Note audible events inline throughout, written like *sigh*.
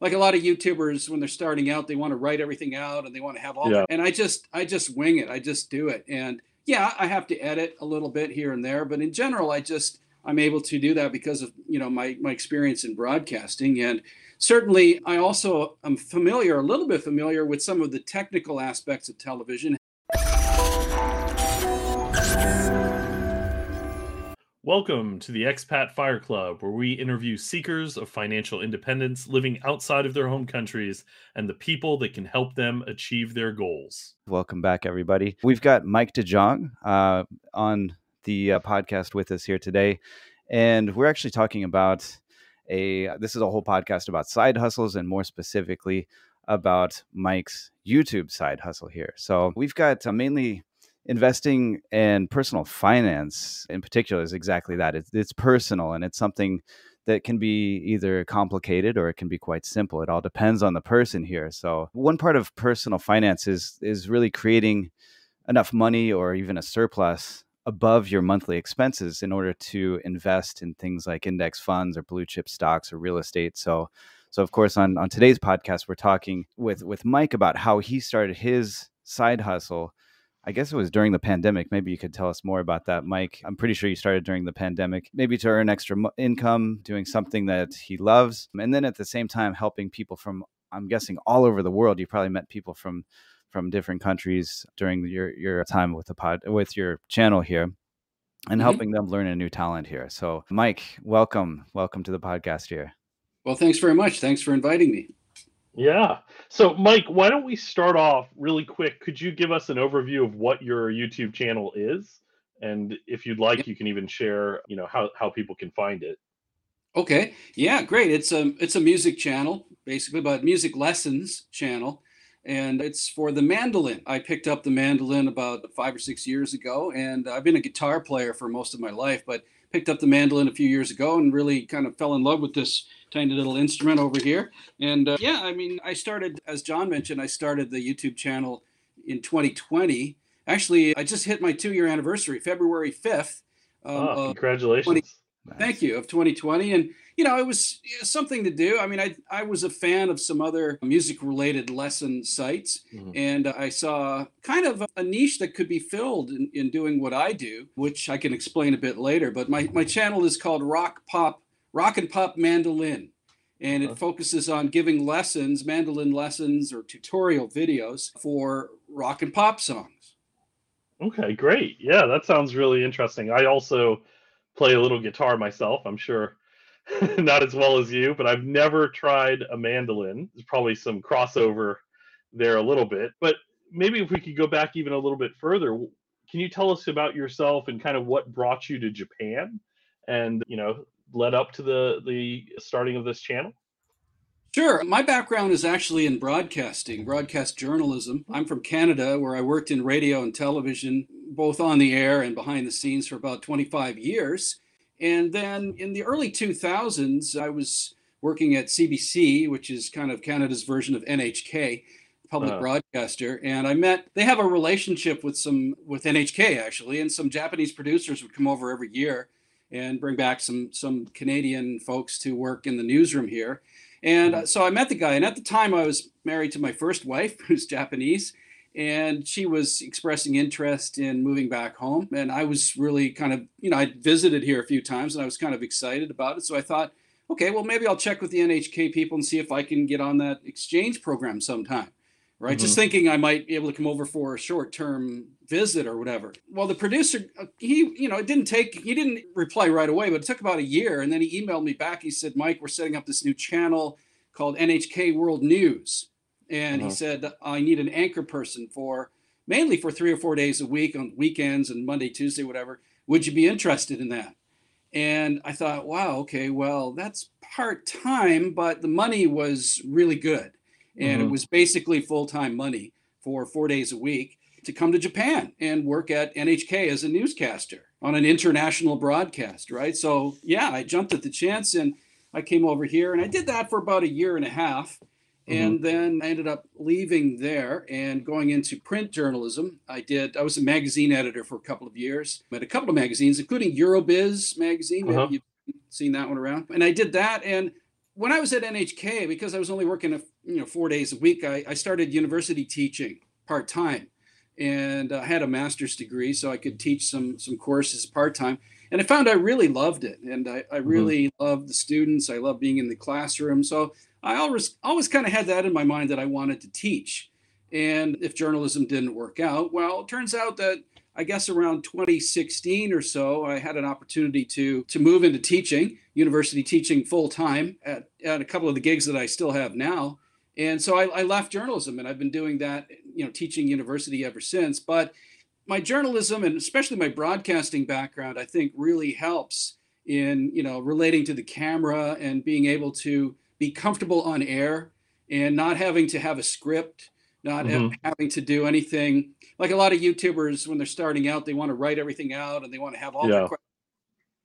like a lot of YouTubers when they're starting out, they want to write everything out and they want to have all. Yeah. And I just I just wing it. I just do it. And yeah, I have to edit a little bit here and there, but in general, I just I'm able to do that because of you know my my experience in broadcasting and certainly I also am familiar a little bit familiar with some of the technical aspects of television Welcome to the Expat Fire Club, where we interview seekers of financial independence living outside of their home countries and the people that can help them achieve their goals. Welcome back, everybody. We've got Mike de Jong uh, on the uh, podcast with us here today, and we're actually talking about a. This is a whole podcast about side hustles, and more specifically about Mike's YouTube side hustle here. So we've got uh, mainly investing and personal finance in particular is exactly that. It's, it's personal and it's something that can be either complicated or it can be quite simple. It all depends on the person here. So one part of personal finance is is really creating enough money or even a surplus above your monthly expenses in order to invest in things like index funds or blue chip stocks or real estate. So so of course on on today's podcast we're talking with with Mike about how he started his side hustle I guess it was during the pandemic. Maybe you could tell us more about that, Mike. I'm pretty sure you started during the pandemic, maybe to earn extra income, doing something that he loves, and then at the same time helping people from, I'm guessing, all over the world. You probably met people from from different countries during your your time with the pod with your channel here, and mm-hmm. helping them learn a new talent here. So, Mike, welcome, welcome to the podcast here. Well, thanks very much. Thanks for inviting me. Yeah. So, Mike, why don't we start off really quick? Could you give us an overview of what your YouTube channel is? And if you'd like, you can even share, you know, how, how people can find it. Okay. Yeah, great. It's a it's a music channel, basically, but music lessons channel. And it's for the mandolin. I picked up the mandolin about five or six years ago, and I've been a guitar player for most of my life, but picked up the mandolin a few years ago and really kind of fell in love with this tiny little instrument over here. And uh, yeah, I mean, I started, as Jon mentioned, I started the YouTube channel in 2020. Actually, I just hit my two year anniversary, February 5th. Um, oh, congratulations. 20, nice. Thank you, of 2020. And, you know, it was something to do. I mean, I, I was a fan of some other music related lesson sites, mm-hmm. and I saw kind of a niche that could be filled in, in doing what I do, which I can explain a bit later. But my, my channel is called Rock Pop Rock and Pop Mandolin. And it focuses on giving lessons, mandolin lessons or tutorial videos for rock and pop songs. Okay, great. Yeah, that sounds really interesting. I also play a little guitar myself. I'm sure *laughs* not as well as you, but I've never tried a mandolin. There's probably some crossover there a little bit. But maybe if we could go back even a little bit further, can you tell us about yourself and kind of what brought you to Japan and, you know, led up to the the starting of this channel? Sure. My background is actually in broadcasting, broadcast journalism. I'm from Canada, where I worked in radio and television, both on the air and behind the scenes for about 25 years. And then in the early 2000s, I was working at CBC, which is kind of Canada's version of NHK, public uh broadcaster. And I met, they have a relationship with some, with NHK actually, and some Japanese producers would come over every year and bring back some some Canadian folks to work in the newsroom here. And mm-hmm. so I met the guy, and at the time I was married to my first wife, *laughs* who's Japanese, and she was expressing interest in moving back home. And I was really kind of, you know, I visited here a few times, and I was kind of excited about it. So I thought, okay, well maybe I'll check with the NHK people and see if I can get on that exchange program sometime right? Mm-hmm. Just thinking I might be able to come over for a short term visit or whatever. Well, the producer, uh, he, you know, it didn't take, he didn't reply right away, but it took about a year. And then he emailed me back. He said, Mike, we're setting up this new channel called NHK World News. And uh-huh. he said, I need an anchor person for mainly for three or four days a week on weekends and Monday, Tuesday, whatever. Would you be interested in that? And I thought, wow, okay, well, that's part time, but the money was really good and mm-hmm. it was basically full-time money for four days a week to come to Japan and work at NHK as a newscaster on an international broadcast, right? So yeah, I jumped at the chance and I came over here and I did that for about a year and a half. Mm-hmm. And then I ended up leaving there and going into print journalism. I did, I was a magazine editor for a couple of years, at a couple of magazines, including Eurobiz magazine. Uh-huh. Maybe you've seen that one around. And I did that. And when I was at NHK, because I was only working a, you know four days a week, I, I started university teaching part time, and I had a master's degree, so I could teach some some courses part time. And I found I really loved it, and I, I really mm-hmm. loved the students. I love being in the classroom, so I always always kind of had that in my mind that I wanted to teach. And if journalism didn't work out, well, it turns out that I guess around 2016 or so, I had an opportunity to to move into teaching, university teaching full time at, at a couple of the gigs that I still have now. And so I, I left journalism, and I've been doing that, you know, teaching university ever since. But my journalism and especially my broadcasting background, I think, really helps in you know relating to the camera and being able to be comfortable on air and not having to have a script not mm-hmm. having to do anything like a lot of YouTubers when they're starting out, they want to write everything out and they want to have all yeah. their questions.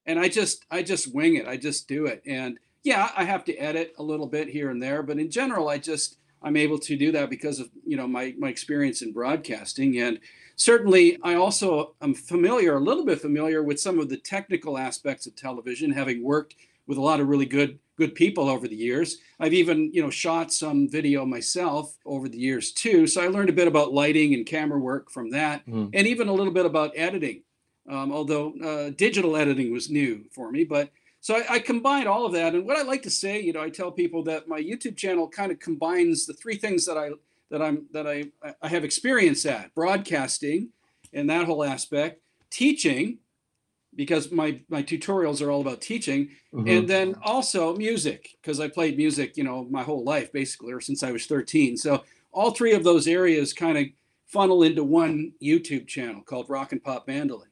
And I just I just wing it. I just do it. And yeah, I have to edit a little bit here and there, but in general, I just I'm able to do that because of you know my my experience in broadcasting and certainly I also am familiar a little bit familiar with some of the technical aspects of television, having worked with a lot of really good good people over the years. I've even, you know, shot some video myself over the years too. So I learned a bit about lighting and camera work from that, mm. and even a little bit about editing. Um, although uh, digital editing was new for me, but so I, I combined all of that. And what I like to say, you know, I tell people that my YouTube channel kind of combines the three things that I that I'm that I I have experience at: broadcasting, and that whole aspect, teaching, because my my tutorials are all about teaching. Mm-hmm. and then also music because i played music you know my whole life basically or since i was 13 so all three of those areas kind of funnel into one youtube channel called rock and pop mandolin.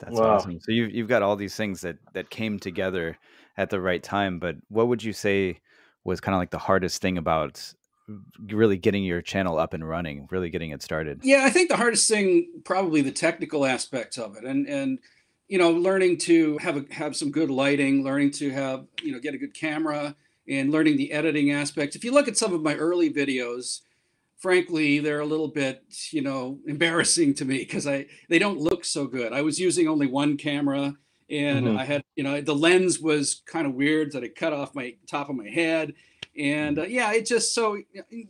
That's wow. awesome. So you've, you've got all these things that that came together at the right time but what would you say was kind of like the hardest thing about really getting your channel up and running really getting it started? Yeah i think the hardest thing probably the technical aspects of it. And and you know, learning to have a, have some good lighting, learning to have you know get a good camera, and learning the editing aspects. If you look at some of my early videos, frankly, they're a little bit you know *laughs* embarrassing to me because I they don't look so good. I was using only one camera, and mm-hmm. I had you know the lens was kind of weird that it cut off my top of my head, and uh, yeah, it just so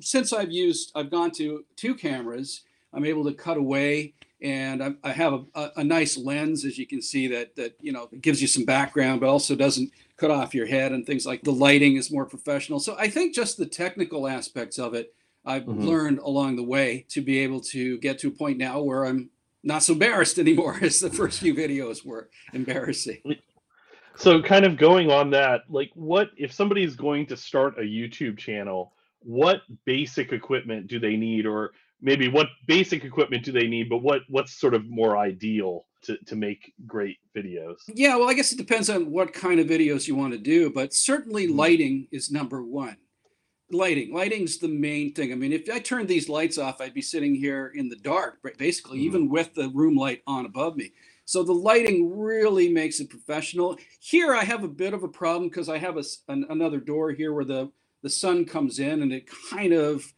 since I've used I've gone to two cameras, I'm able to cut away and I, I have a, a, a, nice lens, as you can see, that that you know gives you some background, but also doesn't cut off your head and things like the lighting is more professional. So I think just the technical aspects of it, I've mm-hmm. learned along the way to be able to get to a point now where I'm not so embarrassed *laughs* anymore as the first few videos were embarrassing. *laughs* So, kind of going on that, like, what if somebody is going to start a YouTube channel? What basic equipment do they need, or maybe what basic equipment do they need, but what what's sort of more ideal to, to make great videos? Yeah, well, I guess it depends on what kind of videos you want to do, but certainly mm-hmm. lighting is number one. Lighting, lighting's the main thing. I mean, if I turned these lights off, I'd be sitting here in the dark, basically, mm-hmm. even with the room light on above me. So the lighting really makes it professional. Here, I have a bit of a problem because I have a, an, another door here where the the sun comes in, and it kind of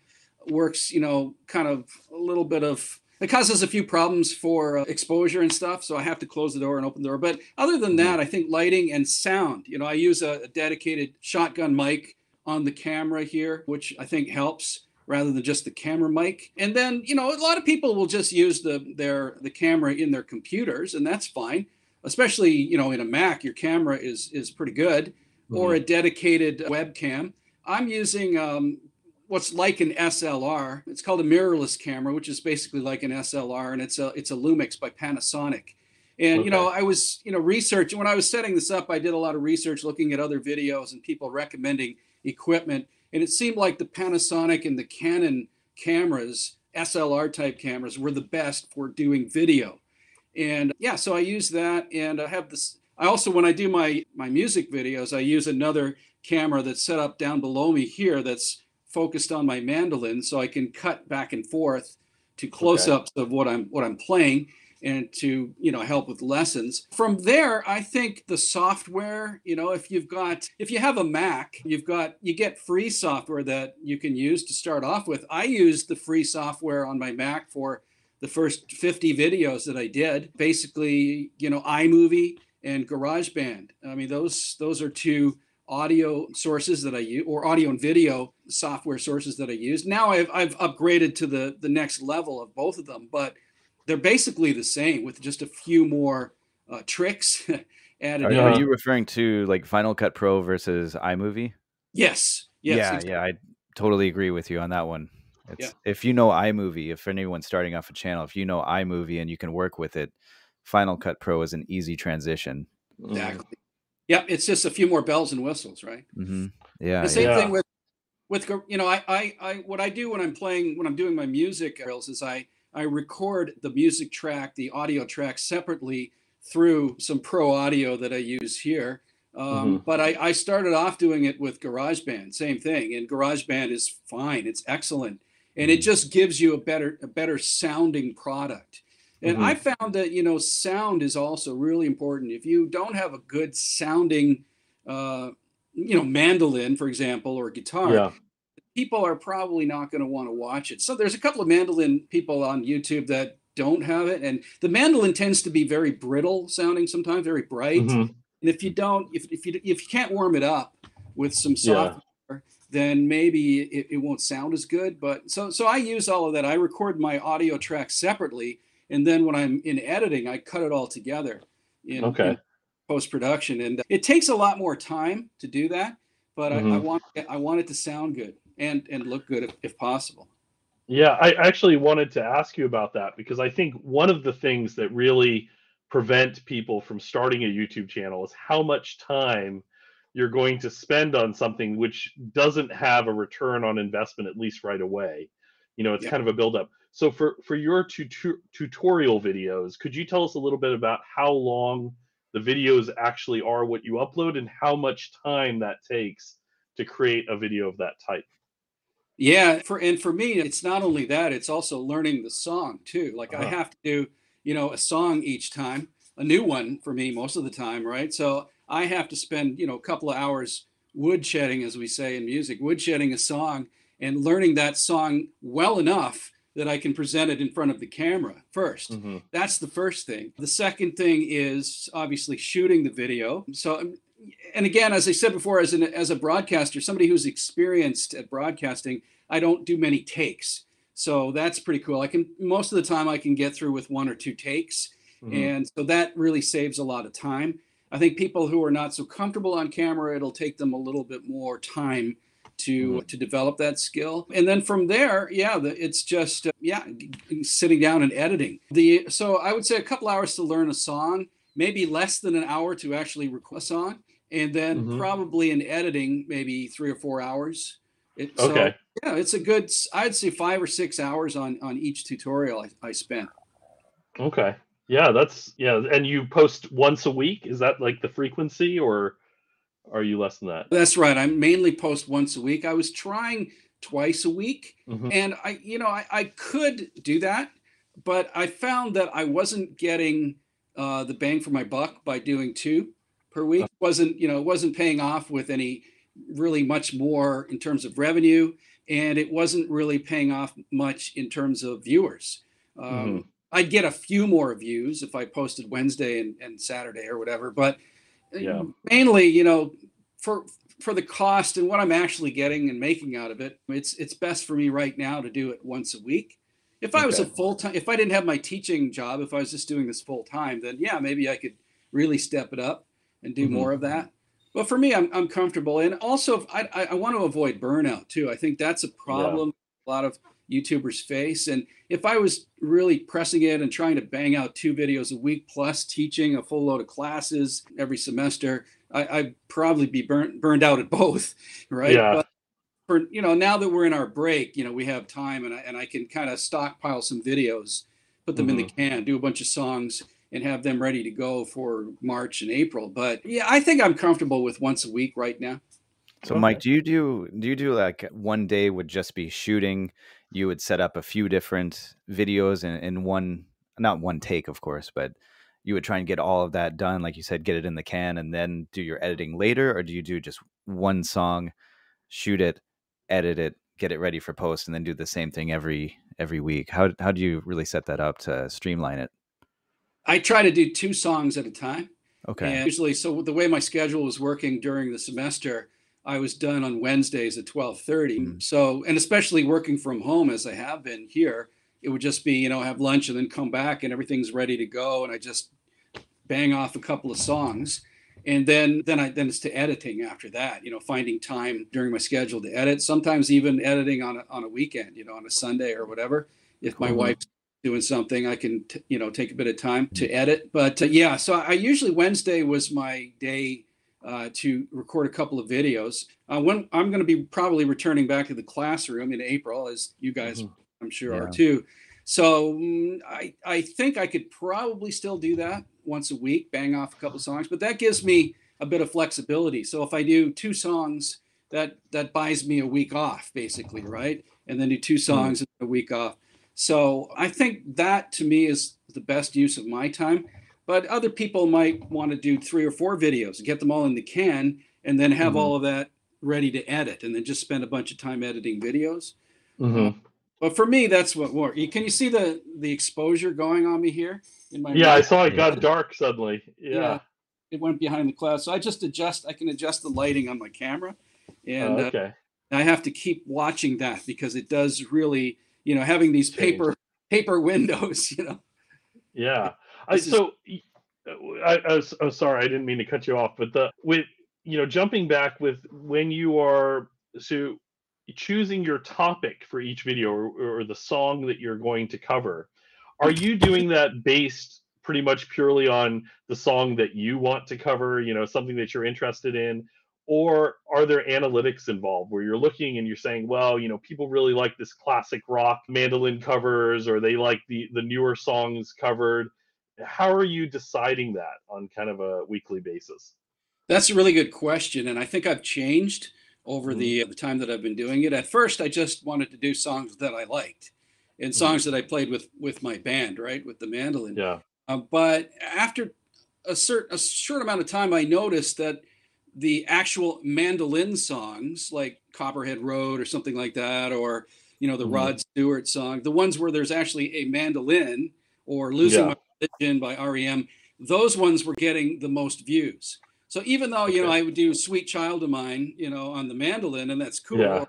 works, you know, kind of a little bit of it causes a few problems for uh, exposure and stuff. So I have to close the door and open the door. But other than that, I think lighting and sound, you know, I use a, a dedicated shotgun mic on the camera here, which I think helps rather than just the camera mic. And then, you know, a lot of people will just use the their the camera in their computers, and that's fine. Especially, you know, in a Mac, your camera is is pretty good, mm-hmm. or a dedicated webcam. I'm using um, what's like an SLR. It's called a mirrorless camera, which is basically like an SLR, and it's a it's a Lumix by Panasonic. And okay. you know, I was you know researching when I was setting this up. I did a lot of research, looking at other videos and people recommending equipment, and it seemed like the Panasonic and the Canon cameras, SLR type cameras, were the best for doing video. And yeah, so I use that, and I have this. I also, when I do my my music videos, I use another camera that's set up down below me here. That's focused on my mandolin so I can cut back and forth to close-ups okay. of what I'm what I'm playing and to you know help with lessons. From there i think the software you know if you've got if you have a mac you've got you get free software that you can use to start off with. I used the free software on my mac for the first 50 videos that i did basically you know imovie and garageband. I mean those those are two audio sources that I use or audio and video software sources that I use. Now I've, I've upgraded to the, the next level of both of them, but they're basically the same with just a few more uh, tricks *laughs* added. Are, in. are you referring to like Final Cut Pro versus iMovie? Yes. Yes. yeah, exactly. yeah, I totally agree with you on that one. It's, Yeah. If you know iMovie, if anyone's starting off a channel, if you know iMovie and you can work with it, Final Cut Pro is an easy transition. Mm. Exactly. Yeah, it's just a few more bells and whistles, right? hmm Yeah, the same yeah. thing with with you know I, I I what I do when I'm playing when I'm doing my music drills is I I record the music track the audio track separately through some pro audio that I use here. Um, Mhm. But I, I started off doing it with GarageBand, same thing, and GarageBand is fine, it's excellent, and it Mhm. just gives you a better a better sounding product. And Mhm. I found that you know sound is also really important. If you don't have a good sounding, uh, you know, mandolin, for example, or guitar, Yeah. people are probably not going to want to watch it. So there's a couple of mandolin people on YouTube that don't have it, and the mandolin tends to be very brittle sounding sometimes, very bright. Mhm. And if you don't, if, if you if you can't warm it up with some software, then maybe it, it won't sound as good. But so so I use all of that. I record my audio tracks separately, and then when I'm in editing, I cut it all together in, Okay. post production, and it takes a lot more time to do that. But I, I Mhm. want I want it to sound good and and look good if, if possible. Yeah, I actually wanted to ask you about that because I think one of the things that really prevent people from starting a YouTube channel is how much time you're going to spend on something which doesn't have a return on investment at least right away. You know, it's Yeah. kind of a buildup. So for for your tutu- tutorial videos, could you tell us a little bit about how long the videos actually are, what you upload, and how much time that takes to create a video of that type? Yeah, for and for me, it's not only that; it's also learning the song too. Like I Uh-huh. have to do, you know, a song each time, a new one for me most of the time, right? So I have to spend, you know, a couple of hours woodshedding, as we say in music, woodshedding a song and learning that song well enough that I can present it in front of the camera 1st Mhm. That's the first thing. The second thing is obviously shooting the video. So, um, and again, as I said before, as an as a broadcaster, somebody who's experienced at broadcasting, I don't do many takes. So that's pretty cool. I can most of the time I can get through with one or two takes, Mhm. and so that really saves a lot of time. I think people who are not so comfortable on camera, it'll take them a little bit more time to to develop that skill and then from there yeah the, it's just uh, yeah sitting down and editing the so i would say a couple hours to learn a song maybe less than an hour to actually record a song and then Mhm. probably in editing maybe three or four hours it, so, Okay. yeah it's a good I'd say five or six hours on on each tutorial i, I spent Okay. Yeah, that's yeah. And you post once a week? Is that like the frequency or are you less than that? that's right i mainly post once a week i was trying twice a week Mhm. and i you know I, I could do that but i found that i wasn't getting uh, the bang for my buck by doing two per week wasn't you know it wasn't paying off with any really much more in terms of revenue and it wasn't really paying off much in terms of viewers um, Mhm. i'd get a few more views if i posted wednesday and, and saturday or whatever but Yeah. mainly you know for for the cost and what i'm actually getting and making out of it it's it's best for me right now to do it once a week. If i was a full time if i didn't have my teaching job if i was just doing this full time then yeah maybe i could really step it up and do Mhm. more of that. But for me i'm, I'm comfortable. And also if I, I i want to avoid burnout too. I think that's a problem. A lot of youtubers face and if i was really pressing it and trying to bang out two videos a week plus teaching a full load of classes every semester I, i'd probably be burnt burned out at *laughs* both right Yeah. but for you know now that we're in our break you know we have time and i, and I can kind of stockpile some videos put them in the Mm-hmm. can do a bunch of songs and have them ready to go for march and april but yeah i think i'm comfortable with once a week right now So, Okay. Mike, do you do do you do like one day would just be shooting? You would set up a few different videos in, in one, not one take, of course, but you would try and get all of that done, like you said, get it in the can, and then do your editing later, or do you do just one song, shoot it, edit it, get it ready for post, and then do the same thing every every week? How how do you really set that up to streamline it? I try to do two songs at a time. Okay. And usually, so the way my schedule was working during the semester, I was done on Wednesdays at 12:30. Mm. So, and especially working from home as I have been here, it would just be, you know, have lunch and then come back and everything's ready to go and I just bang off a couple of songs. And then then I then it's to editing after that, you know, finding time during my schedule to edit, sometimes even editing on a, on a weekend, you know, on a Sunday or whatever. If my Cool. wife's doing something, I can, t- you know, take a bit of time to edit. But uh, yeah, so I usually Wednesday was my day uh, to record a couple of videos. Uh, when I'm going to be probably returning back to the classroom in April, as you guys, Mhm. I'm sure, are too. So mm, I I think I could probably still do that once a week, bang off a couple songs. But that gives me a bit of flexibility. So if I do two songs, that that buys me a week off, basically, right? And then do two songs and a week off. So I think that to me is the best use of my time. But other people might want to do three or four videos, get them all in the can, and then have Mhm. all of that ready to edit, and then just spend a bunch of time editing videos. Mhm. But for me, that's what works. Can you see the the exposure going on me here? In my Yeah, I saw it got dark suddenly. Yeah. it went behind the cloud. So I just adjust. I can adjust the lighting on my camera, and Oh, uh. I have to keep watching that because it does really, you know, having these Change. paper paper *laughs* windows, you know. Yeah. I, This is- so y- uh, I, I was oh, sorry, I didn't mean to cut you off, but the with you know jumping back with when you are so choosing your topic for each video or, or the song that you're going to cover, are you doing that based pretty much purely on the song that you want to cover? You know, something that you're interested in. Or are there analytics involved where you're looking and you're saying, well, you know, people really like this classic rock mandolin covers, or they like the the newer songs covered? How are you deciding that on kind of a weekly basis? That's a really good question, and I think I've changed over Mhm. the the time that I've been doing it. At first, I just wanted to do songs that I liked, and songs that I played with with my band, right, with the mandolin. Yeah. Uh, but after a certain a short amount of time, I noticed that the actual mandolin songs, like Copperhead Road or something like that, or you know the Mhm. Rod Stewart song, the ones where there's actually a mandolin, or Losing Yeah. My Religion by REM, those ones were getting the most views. So even though you know I would do "Sweet Child of Mine," you know, on the mandolin, and that's cool, Yeah.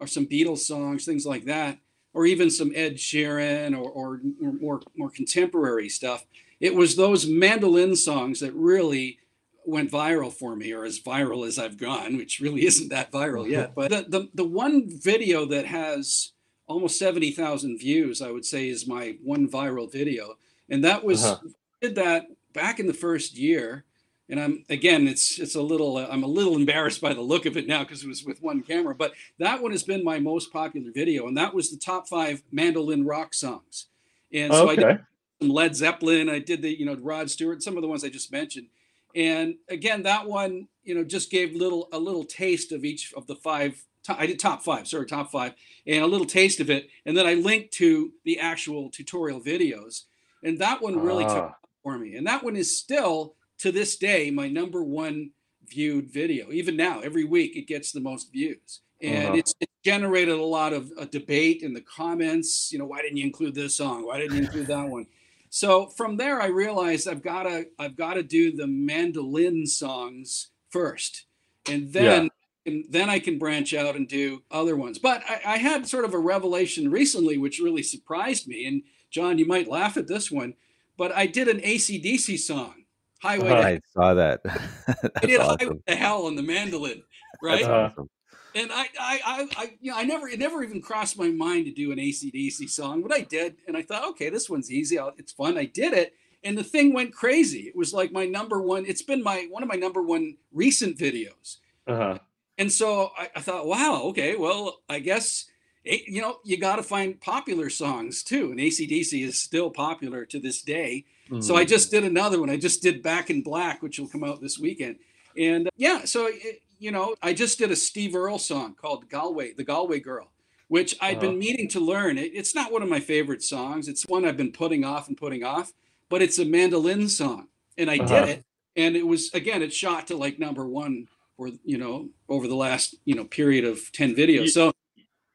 or some Beatles songs, things like that, or even some Ed Sheeran or, or more more contemporary stuff. It was those mandolin songs that really went viral for me, or as viral as I've gone, which really *laughs* isn't that viral yet. *laughs* But the the, the one video that has almost seventy thousand views, I would say, is my one viral video, and that was Uh-huh. did that back in the first year. And I'm again, it's it's a little uh, I'm a little embarrassed by the look of it now because it was with one camera, but that one has been my most popular video, and that was the top five mandolin rock songs. And so I did okay. some Led Zeppelin. I did the, you know, Rod Stewart, some of the ones I just mentioned. And again, that one, you know, just gave little a little taste of each of the five. I did top five, sorry, top five, and a little taste of it. And then I linked to the actual tutorial videos, and that one really took Ah, for me. And that one is still to this day my number one viewed video. Even now, every week it gets the most views, and Uh-huh. it's, it's generated a lot of uh, debate in the comments. You know, why didn't you include this song? Why didn't you include that one? So from there, I realized I've got to I've got to do the mandolin songs first, and then and then I can branch out and do other ones. But I, I had sort of a revelation recently, which really surprised me. And Jon, you might laugh at this one, but I did an ACDC song, Highway. to Uh-huh. I saw that. *laughs* I did Highway awesome. to Hell on the mandolin, right? That's awesome. and I, I, I, I, you know, I never, it never even crossed my mind to do an ACDC song, but I did, and I thought, okay, this one's easy. It's fun. I did it, and the thing went crazy. It was like my number one. It's been my one of my number one recent videos, uh-huh. and so I, I thought, wow, okay, well, I guess. You know, you got to find popular songs too, and ACDC is still popular to this day. So I just did another one. I just did Back in Black, which will come out this weekend. And uh, yeah, so it, you know, I just did a Steve Earle song called Galway, the Galway Girl, which I'd Uh-huh. been meaning to learn. It, it's not one of my favorite songs. It's one I've been putting off and putting off, but it's a mandolin song, and I Uh-huh. did it. And it was again, it shot to like number one for you know over the last you know period of ten videos. Ye- So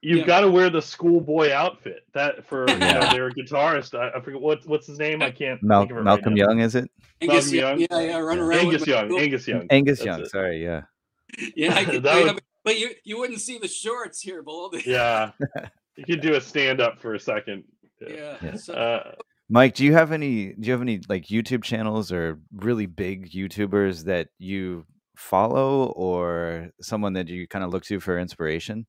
you've Yeah. got to wear the schoolboy outfit that for you know, their guitarist. I, I forget what what's his name. I can't Mal- think of it right Malcolm now. Young, is it? Angus Malcolm Young, Young? yeah, yeah, run around. Angus with- Young. Angus Young. Angus That's Young. it. Sorry, yeah. *laughs* Yeah, I *laughs* could, That yeah, but, but you you wouldn't see the shorts here below the. *laughs* Yeah, you could do a stand up for a second. Yeah. Yeah. So, Uh, Mike, do you have any? Do you have any like YouTube channels or really big YouTubers that you follow, or someone that you kind of look to for inspiration?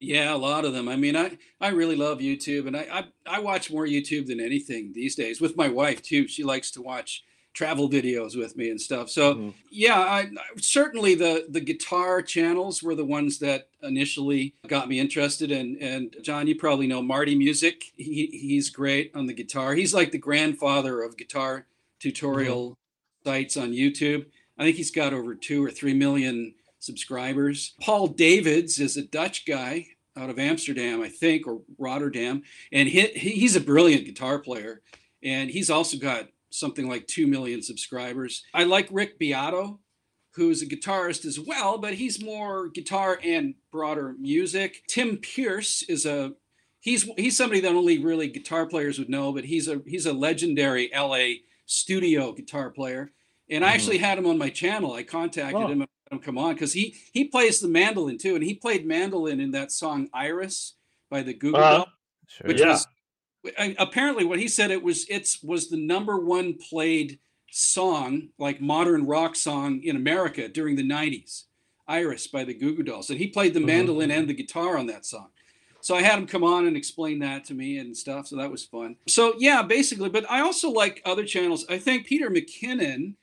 Yeah, a lot of them. I mean, I I really love YouTube, and I, I I watch more YouTube than anything these days. With my wife too, she likes to watch travel videos with me and stuff. So Mhm. yeah, I, I- certainly the the guitar channels were the ones that initially got me interested. And and Jon, you probably know Marty Music. He he's great on the guitar. He's like the grandfather of guitar tutorial sites on YouTube. I think he's got over two or three million subscribers. Paul Davids is a Dutch guy out of Amsterdam, I think, or Rotterdam, and he, he- he's a brilliant guitar player, and he's also got something like two million subscribers. I like Rick Beato, who's a guitarist as well, but he's more guitar and broader music. Tim Pierce is a he's he's somebody that only really guitar players would know, but he's a he's a legendary LA studio guitar player. And I Mhm. actually had him on my channel. I contacted Oh. him him come on because he he plays the mandolin too, and he played mandolin in that song "Iris" by the Goo Goo Uh-huh. Dolls Sure. which Yeah. was apparently what he said it was it's was the number one played song like modern rock song in america during the 90s iris by the goo goo dolls and he played the Mhm. mandolin and the guitar on that song so i had him come on and explain that to me and stuff so that was fun so yeah basically but i also like other channels i think peter mckinnon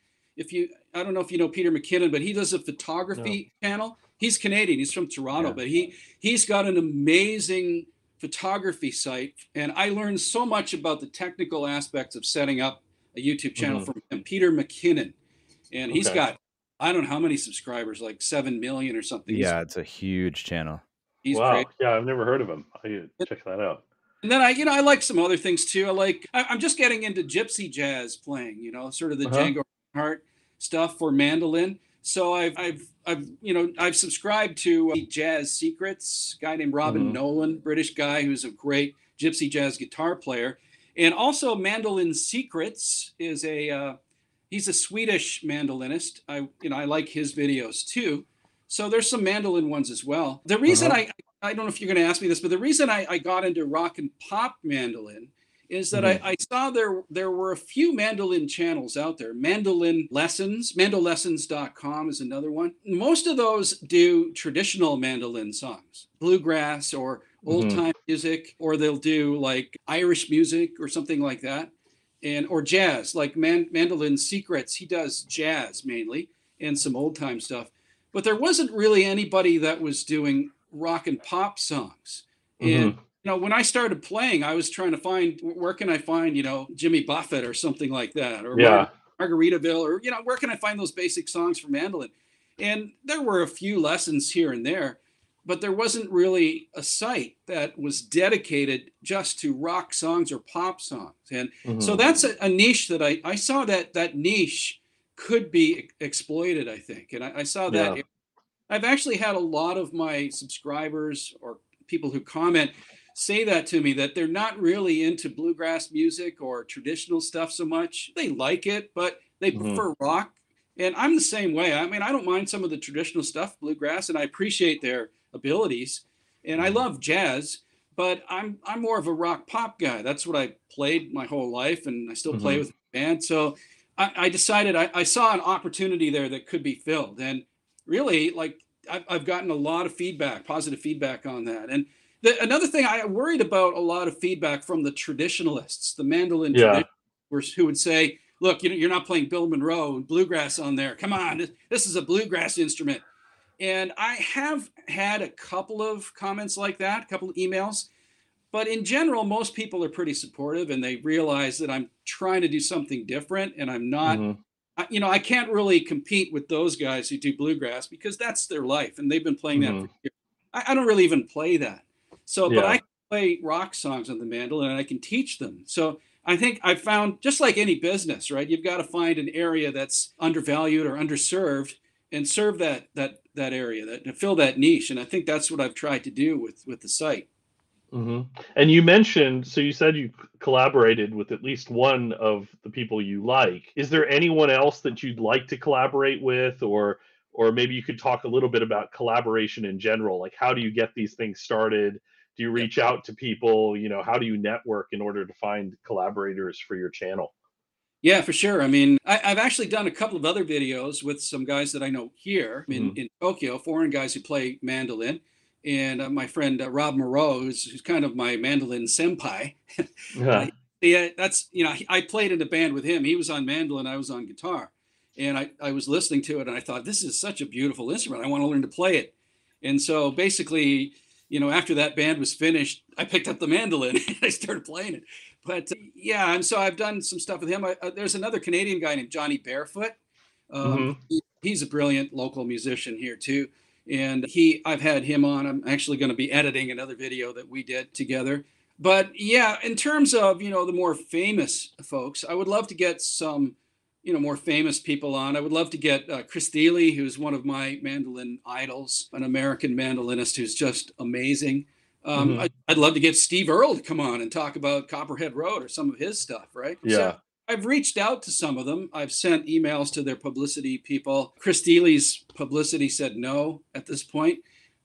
if you i don't know if you know peter mckinnon but he does a photography channel he's canadian he's from toronto Yeah. but he he's got an amazing photography site and i learned so much about the technical aspects of setting up a youtube channel Mhm. from him peter mckinnon and he's Okay. got i don't know how many subscribers like 7 million or something He's- Yeah, it's a huge channel. he's, wow. great Yeah, I've never heard of him. I could check that out. and then i you know i like some other things too i like I, i'm just getting into gypsy jazz playing you know sort of the Uh-huh. django Reinhardt stuff for mandolin. So i've i've i've you know i've subscribed to uh, jazz secrets a guy named robin Mhm. nolan british guy who's a great gypsy jazz guitar player. And also mandolin secrets is a uh, he's a swedish mandolinist. I you know i like his videos too. So there's some mandolin ones as well. The reason Uh-huh. i i don't know if you're going to ask me this but the reason i, I got into rock and pop mandolin is that Mhm. I, I saw there there were a few mandolin channels out there. Mandolin lessons, mandolessons.com is another one. Most of those do traditional mandolin songs, bluegrass or old time music, or they'll do like Irish music or something like that, and or jazz, like Man, Mandolin Secrets. He does jazz mainly and some old time stuff, but there wasn't really anybody that was doing rock and pop songs. And Mhm. You know, when I started playing, I was trying to find where can I find, you know, Jimmy Buffett or something like that, or Yeah. Mar- Margaritaville, or you know, where can I find those basic songs for mandolin? And there were a few lessons here and there, but there wasn't really a site that was dedicated just to rock songs or pop songs. And so Mhm. that's a, a niche that I, I saw that that niche could be exploited, I think. And I, I saw that Yeah. I've actually had a lot of my subscribers or people who comment say that to me that they're not really into bluegrass music or traditional stuff so much. They like it, but they Mhm. prefer rock. And I'm the same way. I mean, I don't mind some of the traditional stuff, bluegrass, and I appreciate their abilities. And I Mhm. love jazz, but I'm I'm more of a rock pop guy. That's what I played my whole life, and I still play Mhm. with the band. So I, I decided I, I saw an opportunity there that could be filled. And really, like I've, I've gotten a lot of feedback, positive feedback on that. And the, another thing I worried about a lot of feedback from the traditionalists, the mandolin Yeah. traditionalists, who would say, "Look, you know, you're not playing Bill Monroe and bluegrass on there. Come on, this, is a bluegrass instrument." And I have had a couple of comments like that, a couple of emails, but in general, most people are pretty supportive and they realize that I'm trying to do something different and I'm not Mhm. I- you know, I can't really compete with those guys who do bluegrass because that's their life and they've been playing that Mhm. for years. I, I don't really even play that. So, but I can play rock songs on the mandolin and I can teach them. So I think I found just like any business, right? You've got to find an area that's undervalued or underserved and serve that that that area, that to fill that niche, and I think that's what I've tried to do with with the site. hmm And you mentioned, so you said you collaborated with at least one of the people you like. Is there anyone else that you'd like to collaborate with, or or maybe you could talk a little bit about collaboration in general? Like, how do you get these things started? Do you reach out to people? You know, how do you network in order to find collaborators for your channel? Yeah, for sure. I mean, I, I've actually done a couple of other videos with some guys that I know here in, hmm in Tokyo, foreign guys who play mandolin. And uh, my friend uh, Rob Moreau, who's, who's kind of my mandolin senpai. *laughs* Yeah. uh, yeah, that's, you know, I played in a band with him. He was on mandolin, I was on guitar. And I, I was listening to it and I thought, this is such a beautiful instrument. I want to learn to play it. And so basically, you know, after that band was finished, I picked up the mandolin *laughs* and I started playing it. But uh, yeah, and so I've done some stuff with him. I, uh, there's another Canadian guy named Johnny Barefoot. Um, he, he's a brilliant local musician here too, and he I've had him on. I'm actually going to be editing another video that we did together. But yeah, in terms of you know the more famous folks, I would love to get some you know more famous people on. I would love to get uh, Chris Thile, who's one of my mandolin idols, an American mandolinist who's just amazing. Um, hmm I, I'd love to get Steve Earle to come on and talk about Copperhead Road or some of his stuff, right? So Yeah. I've reached out to some of them. I've sent emails to their publicity people. Chris Thile's publicity said no at this point.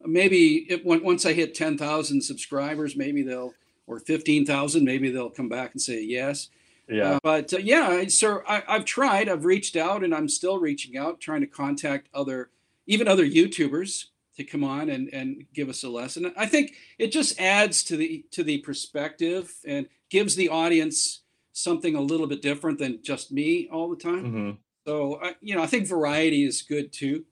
Maybe on- once I hit 10,000 subscribers, maybe they'll, or 15,000, maybe they'll come back and say yes. Yeah. Uh, but uh, yeah, so I, I've tried. I've reached out, and I'm still reaching out, trying to contact other, even other YouTubers to come on and and give us a lesson. I think it just adds to the to the perspective and gives the audience something a little bit different than just me all the time. hmm So I, you know, I think variety is good too,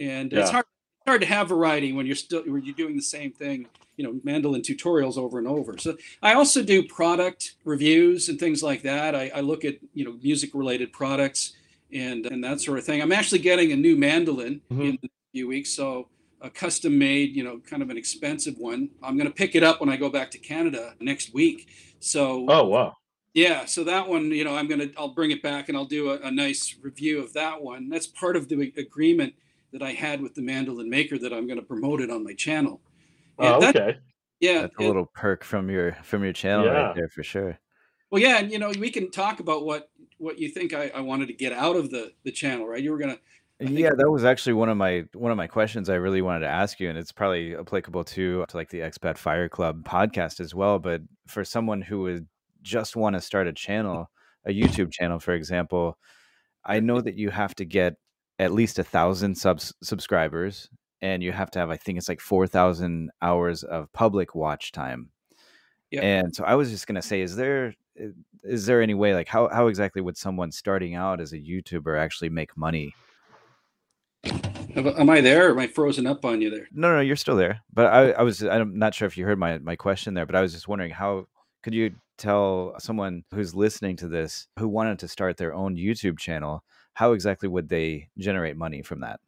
and it's Yeah. hard hard to have variety when you're still when you're doing the same thing. You know, mandolin tutorials over and over. So I also do product reviews and things like that. I, I look at you know music related products and and that sort of thing. I'm actually getting a new mandolin hmm in a few weeks, so a custom made, you know, kind of an expensive one. I'm going to pick it up when I go back to Canada next week. So Oh, wow. yeah, so that one, you know, I'm gonna, I'll bring it back and I'll do a, a nice review of that one. That's part of the agreement that I had with the mandolin maker that I'm gonna promote it on my channel. Oh, and Oh, that, okay. yeah, That's a and, little perk from your from your channel right there for sure. well, yeah, and you know, we can talk about what what you think I, I wanted to get out of the the channel, right? You were gonna, Yeah, that was actually one of my one of my questions I really wanted to ask you, and it's probably applicable to to like the Expat Fire Club podcast as well. But for someone who would just want to start a channel, a YouTube channel, for example, I know that you have to get at least a thousand subs subscribers, and you have to have, I think it's like four thousand hours of public watch time. yeah. And so I was just gonna say, is there is there any way, like how how exactly would someone starting out as a YouTuber actually make money? Am I there? Or am I frozen up on you there? No, no, you're still there. But I, I was, I'm not sure if you heard my my question there, but I was just wondering how could you tell someone who's listening to this who wanted to start their own YouTube channel, how exactly would they generate money from that?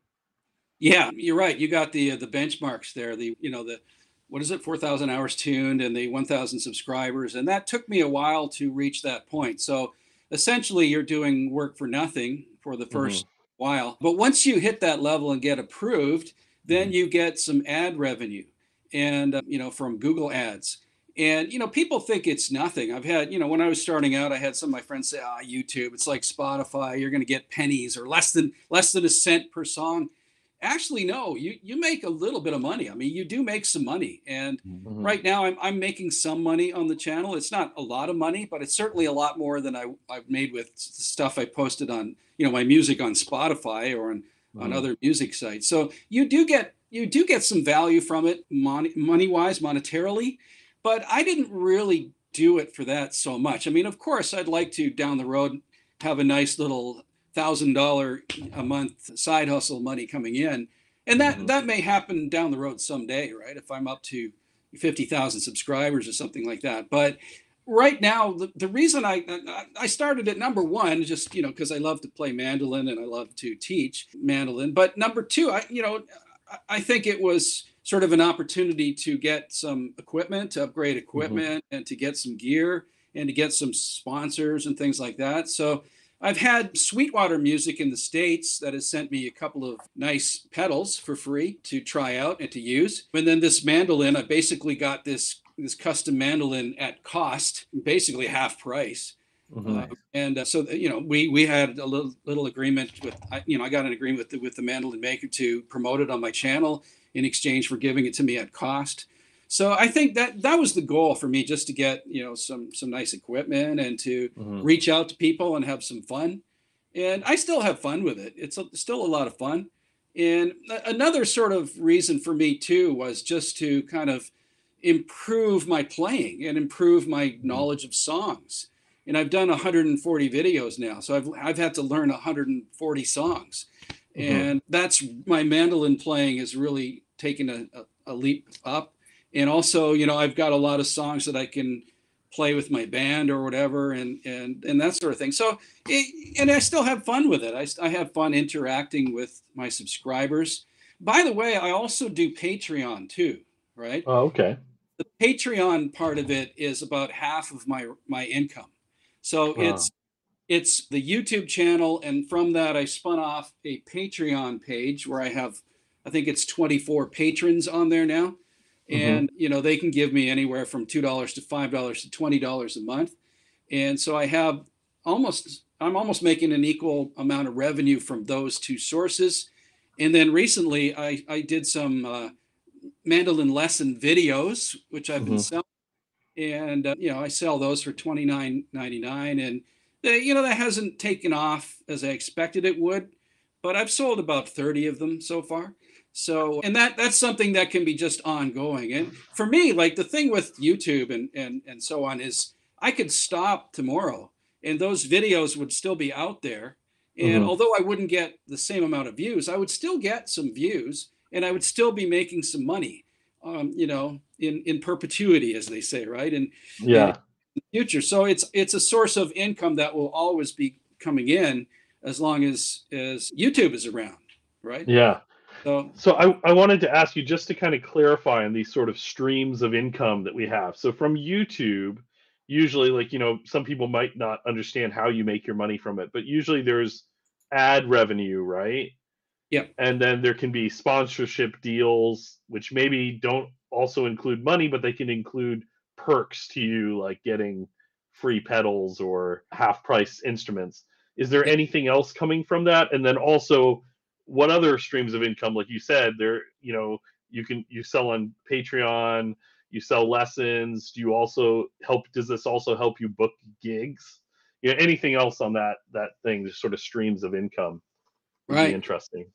Yeah, you're right. You got the uh, the benchmarks there. The you know the what is it, four thousand hours tuned and the one thousand subscribers, and that took me a while to reach that point. So essentially, you're doing work for nothing for the hmm first while, but once you hit that level and get approved, then Mhm. you get some ad revenue, and uh, you know from Google Ads. And you know, people think it's nothing. I've had, you know, when I was starting out, I had some of my friends say, "Ah, YouTube, it's like Spotify. You're going to get pennies or less than less than a cent per song." Actually, no. You you make a little bit of money. I mean, you do make some money. And Mhm. hmm right now, I'm I'm making some money on the channel. It's not a lot of money, but it's certainly a lot more than I I've made with stuff I posted on, you know, my music on Spotify or on on hmm other music sites. So you do get you do get some value from it, money money wise, monetarily. But I didn't really do it for that so much. I mean, of course, I'd like to down the road have a nice little thousand dollar a month side hustle money coming in, and that hmm that may happen down the road someday, right? If I'm up to fifty thousand subscribers or something like that. But right now, the, the reason I I started at number one, just you know, because I love to play mandolin and I love to teach mandolin. But number two, I you know, I think it was sort of an opportunity to get some equipment, to upgrade hmm equipment, and to get some gear and to get some sponsors and things like that. So I've had Sweetwater Music in the States that has sent me a couple of nice pedals for free to try out and to use. And then this mandolin, I basically got this this custom mandolin at cost, basically half price. Mhm. Uh, and uh, so you know we we had a little little agreement with I- you know I got an agreement with the, with the mandolin maker to promote it on my channel in exchange for giving it to me at cost. So I think that that was the goal for me, just to get you know some some nice equipment and to Mhm. reach out to people and have some fun. And I still have fun with it. It's a, still a lot of fun. And another sort of reason for me too was just to kind of improve my playing and improve my knowledge of songs. And I've done 140 videos now, so I've I've had to learn 140 songs, Mhm. and that's my mandolin playing has really taken a, a, a leap up. And also, you know, I've got a lot of songs that I can play with my band or whatever, and and and that sort of thing. So, it, and I still have fun with it. I, I have fun interacting with my subscribers. By the way, I also do Patreon too, right? Oh, okay. the Patreon part of it is about half of my my income. So Wow. it's it's the YouTube channel, and from that I spun off a Patreon page where I have, I think it's 24 patrons on there now, Mhm. and you know they can give me anywhere from two dollars to five dollars to twenty dollars a month, and so I have almost I'm almost making an equal amount of revenue from those two sources, and then recently I I did some. Uh, mandolin lesson videos, which I've been Mhm. selling, and uh, you know I sell those for twenty nine ninety nine, and they, you know that hasn't taken off as I expected it would, but I've sold about thirty of them so far. So, and that that's something that can be just ongoing. And for me, like the thing with YouTube and and and so on is I could stop tomorrow, and those videos would still be out there. And Mhm. although I wouldn't get the same amount of views, I would still get some views and I would still be making some money, um, you know, in in perpetuity, as they say, right? And Yeah. The future. So it's it's a source of income that will always be coming in as long as as YouTube is around, right? Yeah. So So I, I wanted to ask you just to kind of clarify on these sort of streams of income that we have. So from YouTube, usually like, you know, some people might not understand how you make your money from it, but usually there's ad revenue, right? Yeah. And then there can be sponsorship deals, which maybe don't also include money, but they can include perks to you, like getting free pedals or half price instruments. Is there anything else coming from that? And then also, what other streams of income like you said there you know you can you sell on patreon you sell lessons do you also help does this also help you book gigs you know anything else on that that thing just sort of streams of income would Right. be interesting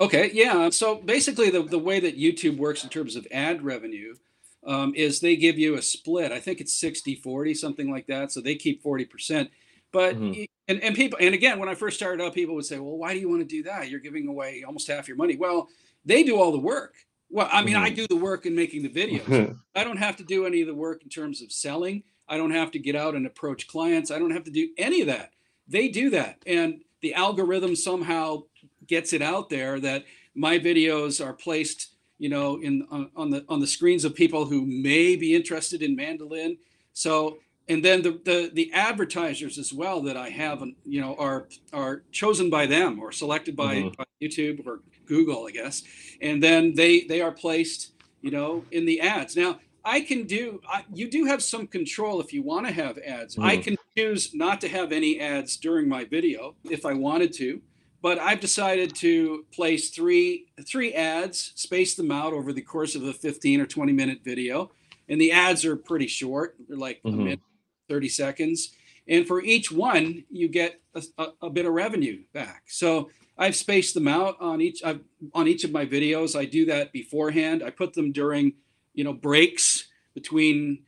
Okay, yeah. So basically, the, the way that YouTube works in terms of ad revenue um, is they give you a split. I think it's 60 40, something like that. So they keep 40%. But, Mhm. and, and people, and again, when I first started out, people would say, well, why do you want to do that? You're giving away almost half your money. Well, they do all the work. Well, I mean, I Mhm. do the work in making the videos. *laughs* I don't have to do any of the work in terms of selling. I don't have to get out and approach clients. I don't have to do any of that. They do that. And the algorithm somehow gets it out there that my videos are placed, you know, in on, on the on the screens of people who may be interested in mandolin. So and then the, the the advertisers as well that I have, you know, are are chosen by them or selected by, Mhm. by YouTube or Google, I guess, and then they they are placed, you know, in the ads. Now I can do. I, you do have some control if you want to have ads. I Mhm. can choose not to have any ads during my video if I wanted to, but I've decided to place three three ads, space them out over the course of a 15 or 20 minute video, and the ads are pretty short. They're like a Mhm. minute, 30 seconds, and for each one you get a, a, a bit of revenue back. So I've spaced them out on each I've, on each of my videos. I do that beforehand. I put them during you know breaks between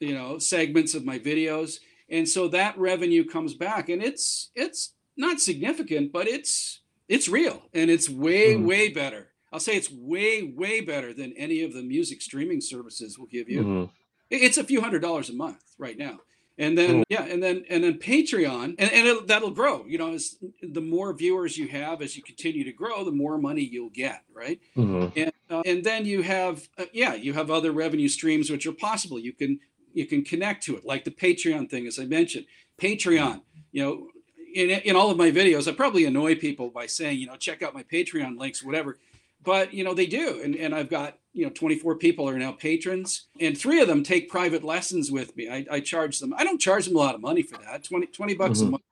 you know segments of my videos and so that revenue comes back and it's it's not significant but it's it's real and it's way Mhm. way better i'll say it's way way better than any of the music streaming services will give you Mhm. It's a few hundred dollars a month right now and then Mm. yeah and then and then patreon and, and it, that'll grow you know as the more viewers you have as you continue to grow the more money you'll get right Mhm. and uh, and then you have uh, yeah you have other revenue streams which are possible you can you can connect to it like the patreon thing as i mentioned patreon you know in in all of my videos, I probably annoy people by saying, you know, check out my Patreon links, whatever. But you know, they do, and and I've got you know 24 people are now patrons, and three of them take private lessons with me. I, I charge them. I don't charge them a lot of money for that. 20, 20 bucks Mhm. a month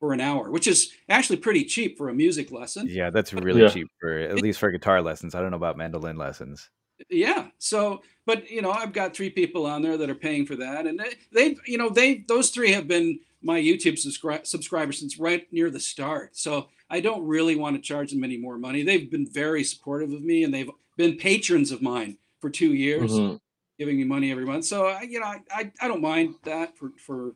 for an hour, which is actually pretty cheap for a music lesson. Yeah, that's really Yeah. cheap for at least for guitar lessons. I don't know about mandolin lessons. yeah so but you know i've got three people on there that are paying for that and they, they you know they those three have been my youtube subscri- subscribers since right near the start. So i don't really want to charge them any more money. They've been very supportive of me and they've been patrons of mine for two years Mhm. giving me money every month. So I, you know I, I, I don't mind that for for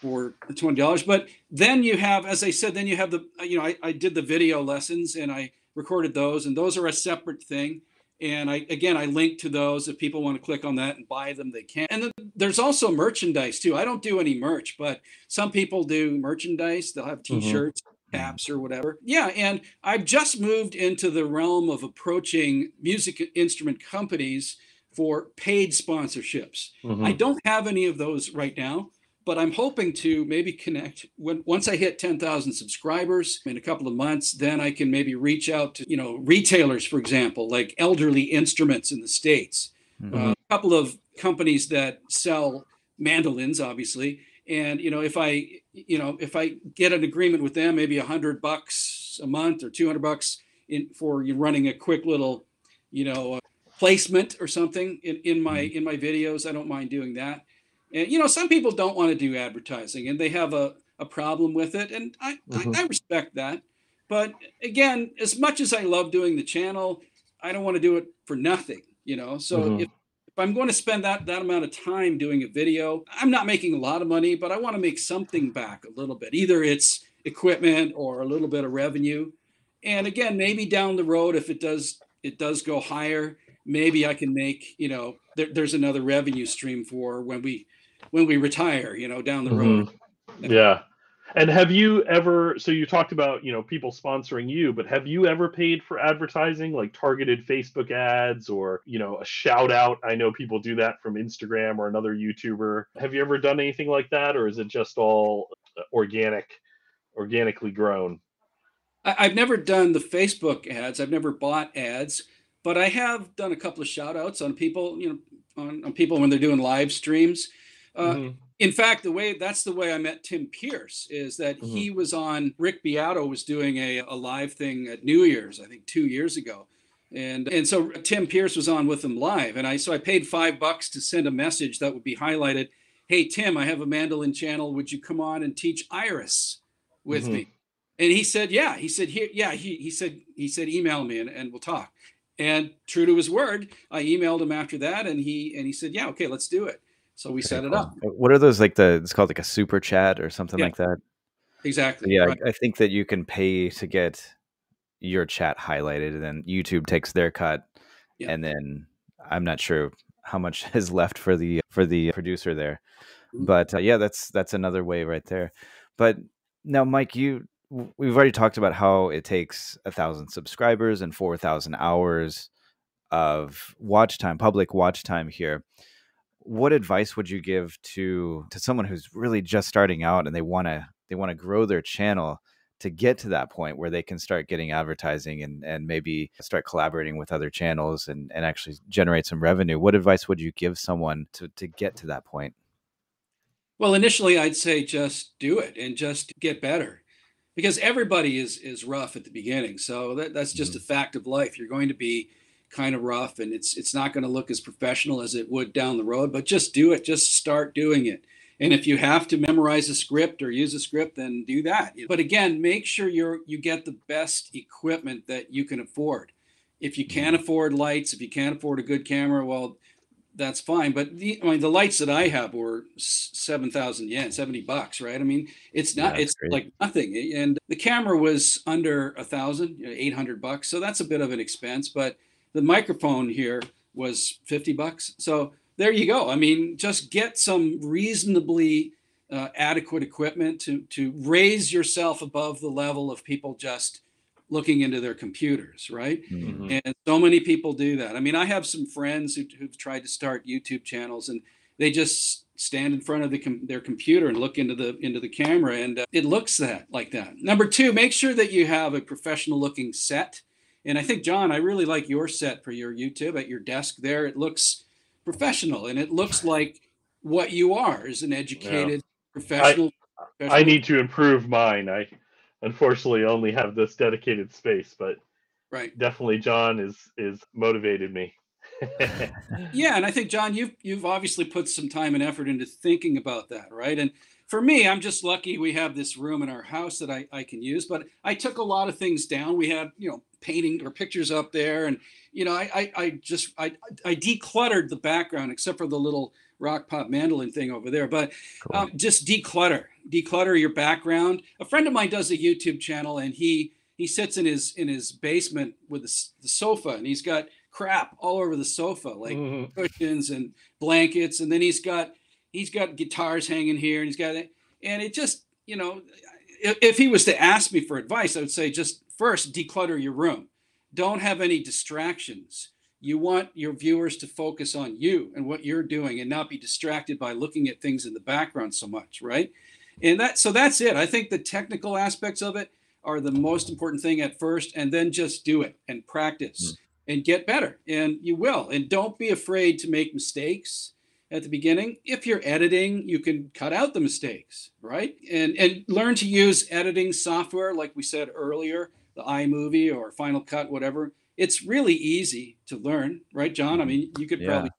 for the twenty dollars. But then you have as i said then you have the you know I, I did the video lessons and i recorded those and those are a separate thing and I again I link to those if people want to click on that and buy them they can. And then there's also merchandise too. I don't do any merch, but some people do merchandise. They'll have Mhm. t-shirts, caps or whatever. Yeah, and I've just moved into the realm of approaching music instrument companies for paid sponsorships. I Mhm. don't have any of those right now, but I'm hoping to maybe connect when once I hit 10,000 subscribers in a couple of months, then I can maybe reach out to, you know, retailers, for example, like Elderly Instruments in the States, Mhm. uh, a couple of companies that sell mandolins, obviously. And, you know, if I, you know, if I get an agreement with them, maybe a hundred bucks a month or 200 bucks in for you running a quick little, you know, uh, placement or something in, in my, in my videos, I don't mind doing that. And you know, some people don't want to do advertising and they have a, a problem with it. And I, Mhm. I, I respect that. But again, as much as I love doing the channel, I don't want to do it for nothing, you know. So Mhm. if, if I'm going to spend that that amount of time doing a video, I'm not making a lot of money, but I want to make something back a little bit. Either it's equipment or a little bit of revenue. And again, maybe down the road, if it does it does go higher, maybe I can make, you know, there, there's another revenue stream for when we when we retire, you know, down the road. Mhm. Yeah. And have you ever so you talked about, you know, people sponsoring you, but have you ever paid for advertising like targeted Facebook ads or, you know, a shout out? I know people do that from Instagram or another YouTuber. Have you ever done anything like that or is it just all uh, organic organically grown? I've never done the Facebook ads. I've never bought ads, but I have done a couple of shout outs on people, you know, on, on people when they're doing live streams. Uh, Mhm. in fact, the way that's the way I met Tim Pierce is that he was on Rick Beato was doing a, a live thing at New Year's, I think two years ago. And and so Tim Pierce was on with him live. And I so I paid five bucks to send a message that would be highlighted. Hey Tim, I have a mandolin channel. Would you come on and teach Iris with Mhm. me? And he said, Yeah. He said, here, yeah, he he said, he said, email me and, and we'll talk. And true to his word, I emailed him after that and he and he said, Yeah, okay, let's do it. So we set it up. What are those like the it's called like a super chat or something Yeah. like that? Exactly. Yeah, right. I, think that you can pay to get your chat highlighted, and then YouTube takes their cut, Yeah. and then I'm not sure how much *laughs* is left for the for the producer there, Mhm. but uh, yeah, that's that's another way right there. But now, Mike, you we've already talked about how it takes a thousand subscribers and four thousand hours of watch time, public watch time here. What advice would you give to to someone who's really just starting out and they want to they want to grow their channel to get to that point where they can start getting advertising and and maybe start collaborating with other channels and and actually generate some revenue? What advice would you give someone to to get to that point? Well, initially, I'd say just do it and just get better, because everybody is is rough at the beginning. So that, that's just mm-hmm. a fact of life. You're going to be kind of rough, and it's it's not going to look as professional as it would down the road. But just do it. Just start doing it. And if you have to memorize a script or use a script, then do that. But again, make sure you're you get the best equipment that you can afford. If you can't afford lights, if you can't afford a good camera, well, that's fine. But the, I mean, the lights that I have were s- seven thousand yen, seventy bucks, right? I mean, it's not, that's it's great. like nothing. And the camera was under a thousand, eight hundred bucks, so that's a bit of an expense. But the microphone here was fifty bucks, so there you go. I mean, just get some reasonably uh, adequate equipment to to raise yourself above the level of people just looking into their computers, right? Mhm. And so many people do that. I mean, I have some friends who, who've tried to start YouTube channels and they just stand in front of the com- their computer and look into the into the camera and uh, it looks that like that number two make sure that you have a professional looking set and i think Jon i really like your set for your youtube at your desk there it looks professional and it looks like what you are as an educated professional, I professional- need to improve mine. I unfortunately only have this dedicated space, but right definitely Jon is is motivated me. *laughs* Yeah, and I think Jon, you've you've obviously put some time and effort into thinking about that, right? And for me, I'm just lucky we have this room in our house that I, I can use. But I took a lot of things down. We had, you know, painting or pictures up there, and you know, I I, I just I I decluttered the background except for the little rock pop mandolin thing over there. But Cool. um, just declutter, declutter your background. A friend of mine does a YouTube channel, and he he sits in his in his basement with the, the sofa, and he's got crap all over the sofa, like Mhm. cushions and blankets and then he's got he's got guitars hanging here and he's got it. And it just you know if, if he was to ask me for advice i would say just first declutter your room. Don't have any distractions. You want your viewers to focus on you and what you're doing and not be distracted by looking at things in the background so much right? And that so that's it. I think the technical aspects of it are the most important thing at first and then just do it and practice hmm. and get better. And you will. And don't be afraid to make mistakes at the beginning if you're editing you can cut out the mistakes right? And and learn to use editing software like we said earlier the imovie or final cut whatever. It's really easy to learn right Jon? I mm-hmm. mean you could Yeah. probably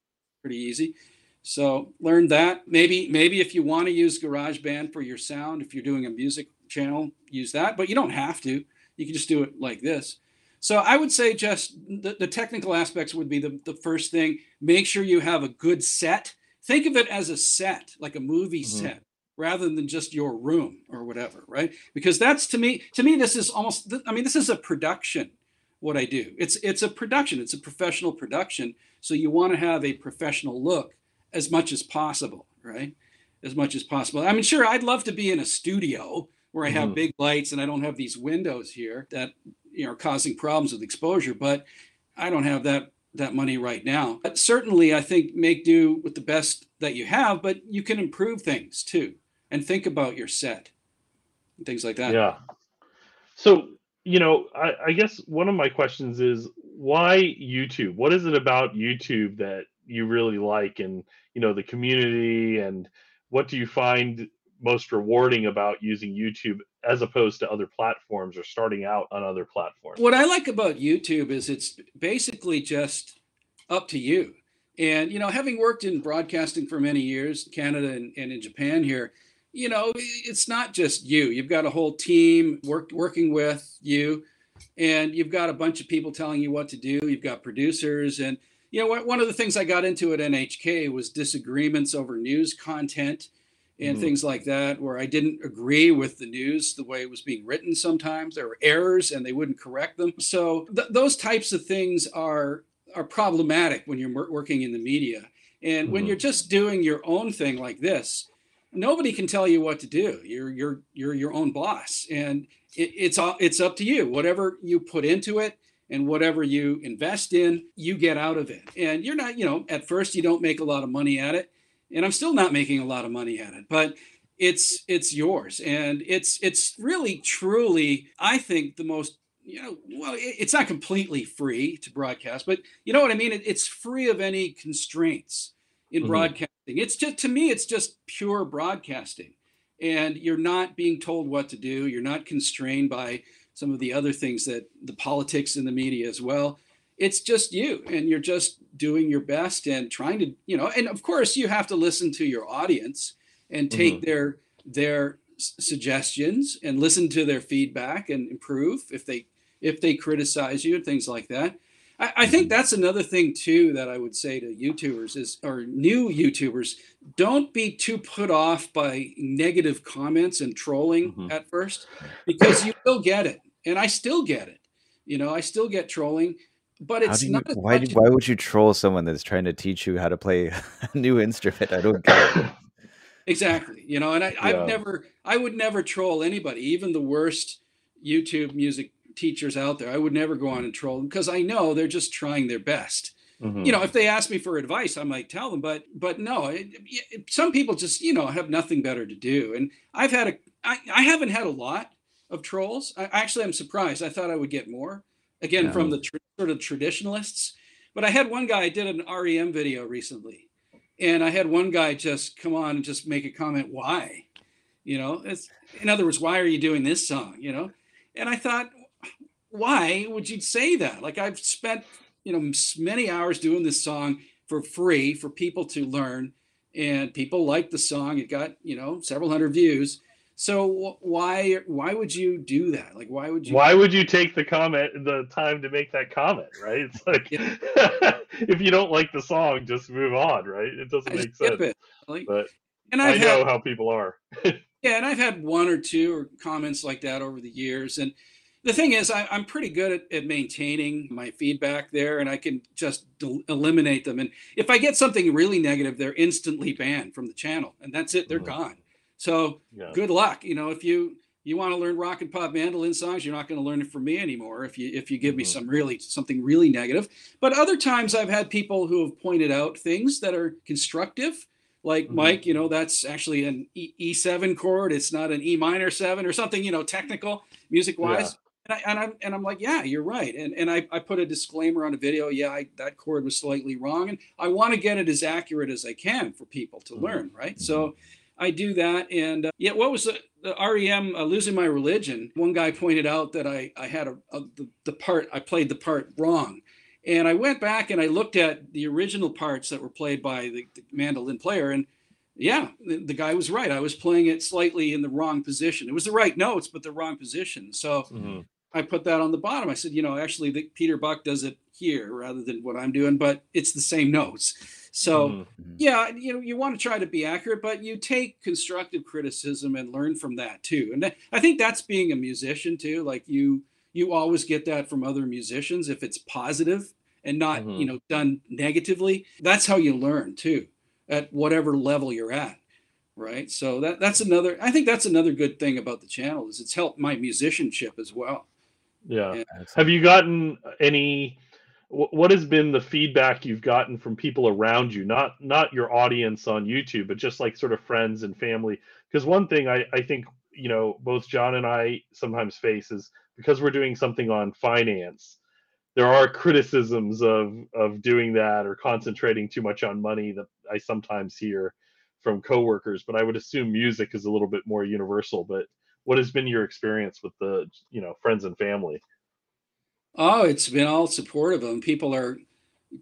pretty easy. So learn that. Maybe maybe if you want to use garageband for your sound if you're doing a music channel use that but you don't have to. You can just do it like this. So I would say just the, the technical aspects would be the, the first thing. Make sure you have a good set. Think of it as a set, like a movie Mhm. set, rather than just your room or whatever, right? Because that's to me, to me, this is almost, I mean, this is a production. What I do, it's it's a production. It's a professional production. So you want to have a professional look as much as possible, right? As much as possible. I mean, sure, I'd love to be in a studio where I have Mhm. big lights and I don't have these windows here that you know are causing problems with exposure but i don't have that that money right now but certainly i think make do with the best that you have but you can improve things too and think about your set and things like that Yeah. So, you know, I, I guess one of my questions is why YouTube? What is it about YouTube that you really like and, you know, the community and what do you find most rewarding about using YouTube as opposed to other platforms or starting out on other platforms? what i like about youtube is it's basically just up to you. And you know having worked in broadcasting for many years canada and, and in japan here you know it's not just you. You've got a whole team work, working with you and you've got a bunch of people telling you what to do. You've got producers and you know one of the things i got into at nhk was disagreements over news content and Mhm. things like that where i didn't agree with the news the way it was being written sometimes. There were errors and they wouldn't correct them. So th- those types of things are are problematic when you're working in the media. And when Mhm. you're just doing your own thing like this nobody can tell you what to do. You're you're you're your own boss. And it, it's all it's up to you. Whatever you put into it and whatever you invest in you get out of it. And you're not you know at first you don't make a lot of money at it and i'm still not making a lot of money at it but it's it's yours. And it's it's really truly i think the most you know well it- it's not completely free to broadcast but you know what i mean? It, it's free of any constraints in Mhm. broadcasting. It's just to me it's just pure broadcasting. And you're not being told what to do. You're not constrained by some of the other things that the politics in the media as well it's just you and you're just doing your best and trying to you know and of course you have to listen to your audience and take their their suggestions and listen to their feedback and improve if they if they criticize you and things like that I, I think that's another thing too that I would say to YouTubers is or new YouTubers, don't be too put off by negative comments and trolling Mhm. at first, because you will get it, and I still get it. You know, I still get trolling, but it's do you, not why, do, why would you troll someone that's trying to teach you how to play *laughs* a new instrument? I don't get it. exactly. You know, and I, Yeah. I've never, I would never troll anybody, even the worst YouTube music teachers out there. I would never go on and troll them because I know they're just trying their best. Mhm. you know if they ask me for advice i might tell them but but no it, it- some people just you know have nothing better to do and i've had a i, I haven't had a lot of trolls I, actually i'm surprised i thought i would get more again Yeah. from the tr- sort of traditionalists but i had one guy I did an rem video recently and i had one guy just come on and just make a comment why? You know it's in other words why are you doing this song? You know? And i thought why would you say that? Like i've spent you know many hours doing this song for free for people to learn and people liked the song. It got you know several hundred views so why why would you do that like why would you Why would you take the comment, the time to make that comment, right? It's like *laughs* if you don't like the song, just move on, right? It doesn't I make sense. it like, But and I i've know had how people are. *laughs* Yeah, and I've had one or two or comments like that over the years. And the thing is, I, I'm pretty good at, at maintaining my feedback there, and I can just del- eliminate them. And if I get something really negative, they're instantly banned from the channel, and that's it. They're Mhm. gone. So Yeah. good luck. You know, if you you want to learn rock and pop mandolin songs, you're not going to learn it from me anymore. If you if you give me Mhm. some really something really negative. But other times, I've had people who have pointed out things that are constructive like Mhm. Mike, you know, that's actually an e- E7 chord. It's not an E minor seven or something, you know, technical music wise. And, I, and I'm and I'm like, yeah, you're right. And and I, I put a disclaimer on a video. Yeah, I, that chord was slightly wrong, and I want to get it as accurate as I can for people to Mhm. learn, right? So I do that. And uh, yeah, what was the, the REM uh, losing my religion? One guy pointed out that I I had a, a the, the part I played the part wrong. And I went back and I looked at the original parts that were played by the, the mandolin player, and yeah, the, the guy was right. I was playing it slightly in the wrong position. It was the right notes, but the wrong position. So Mhm. I put that on the bottom. I said, you know, actually, the, Peter Buck does it here rather than what I'm doing, but it's the same notes. So Mhm. yeah, you know, you want to try to be accurate, but you take constructive criticism and learn from that too. And that, I think that's being a musician too. Like you, you always get that from other musicians if it's positive and not, Mhm. you know, done negatively. That's how you learn too, at whatever level you're at. Right. So that that's another. I think that's another good thing about the channel is it's helped my musicianship as well. Yeah. Yeah. Have you gotten any? Wh- What has been the feedback you've gotten from people around you? Not not your audience on YouTube, but just like sort of friends and family. Because one thing I, I think you know both Jon and I sometimes face is because we're doing something on finance. There are criticisms of of doing that or concentrating too much on money that I sometimes hear from coworkers. But I would assume music is a little bit more universal. But what has been your experience with the you know friends and family? Oh, it's been all supportive of them. People are,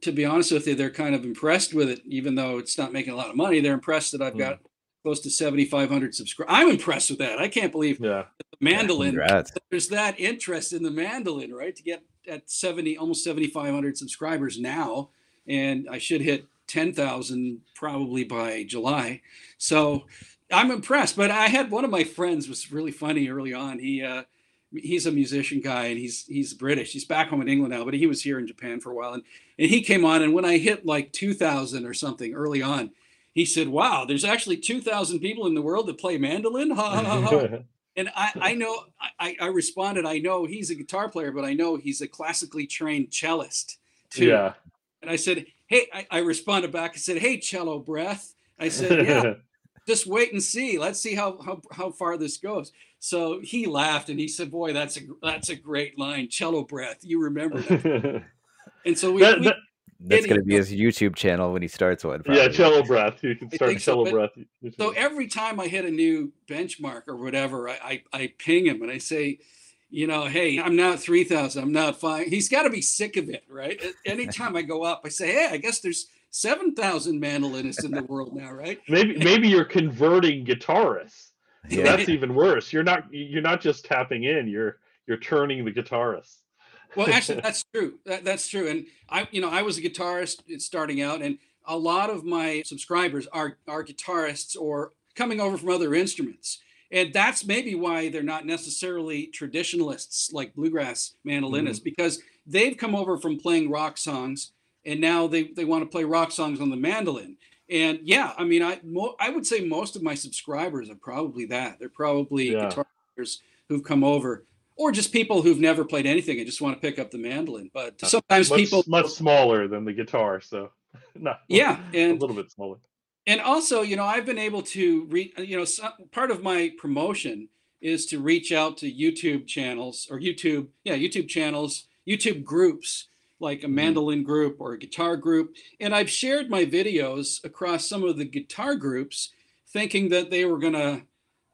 to be honest with you, they're kind of impressed with it, even though it's not making a lot of money. They're impressed that I've Mm. got close to 7,500 subscribers. I'm impressed with that. I can't believe Yeah. the mandolin. Congrats. there's that interest in the mandolin, right? To get at 70, almost 7,500 subscribers now, and I should hit 10,000 probably by July. So I'm impressed. But I had one of my friends was really funny early on. He, uh, he's a musician guy and he's he's British. He's back home in England now, but he was here in Japan for a while. And and he came on and when I hit like 2,000 or something early on, he said, "Wow, there's actually 2,000 people in the world that play mandolin." *laughs* Ha, ha, ha, ha. And I, I know, I, I responded, I know he's a guitar player, but I know he's a classically trained cellist too. yeah. And I said, hey, I, I responded back and said, hey, cello breath. I said, yeah, *laughs* just wait and see. Let's see how, how, how far this goes. So he laughed and he said, boy, that's a, that's a great line. Cello breath. You remember that. *laughs* And so we, That- we that- That's going to be his YouTube channel when he starts one. yeah, cello breath. You can start think so, cello but- breath. So every time I hit a new benchmark or whatever, I, I, I ping him and I say, you know, hey, I'm not 3,000, I'm not five. He's got to be sick of it, right? Anytime I go up, I say, hey, I guess there's 7,000 mandolinists in the world now, right? maybe maybe you're converting guitarists. So *laughs* Yeah. that's even worse. You're not you're not just tapping in. You're you're turning the guitarist. Well, *laughs* actually, that's true. That, that's true. And I, you know, I was a guitarist uh, starting out, and a lot of my subscribers are are guitarists or coming over from other instruments. And that's maybe why they're not necessarily traditionalists like bluegrass mandolinists, mm-hmm. because they've come over from playing rock songs and now they, they want to play rock songs on the mandolin. And yeah, I mean, I mo- I would say most of my subscribers are probably that. They're probably Yeah. guitar players who've come over or just people who've never played anything and just want to pick up the mandolin. But sometimes much, people much smaller than the guitar, so *laughs* not yeah, and a little bit smaller. And also, you know, I've been able to read. You know, some, part of my promotion is to reach out to YouTube channels or YouTube, yeah, YouTube channels, YouTube groups like a Mhm. mandolin group or a guitar group. And I've shared my videos across some of the guitar groups thinking that they were going to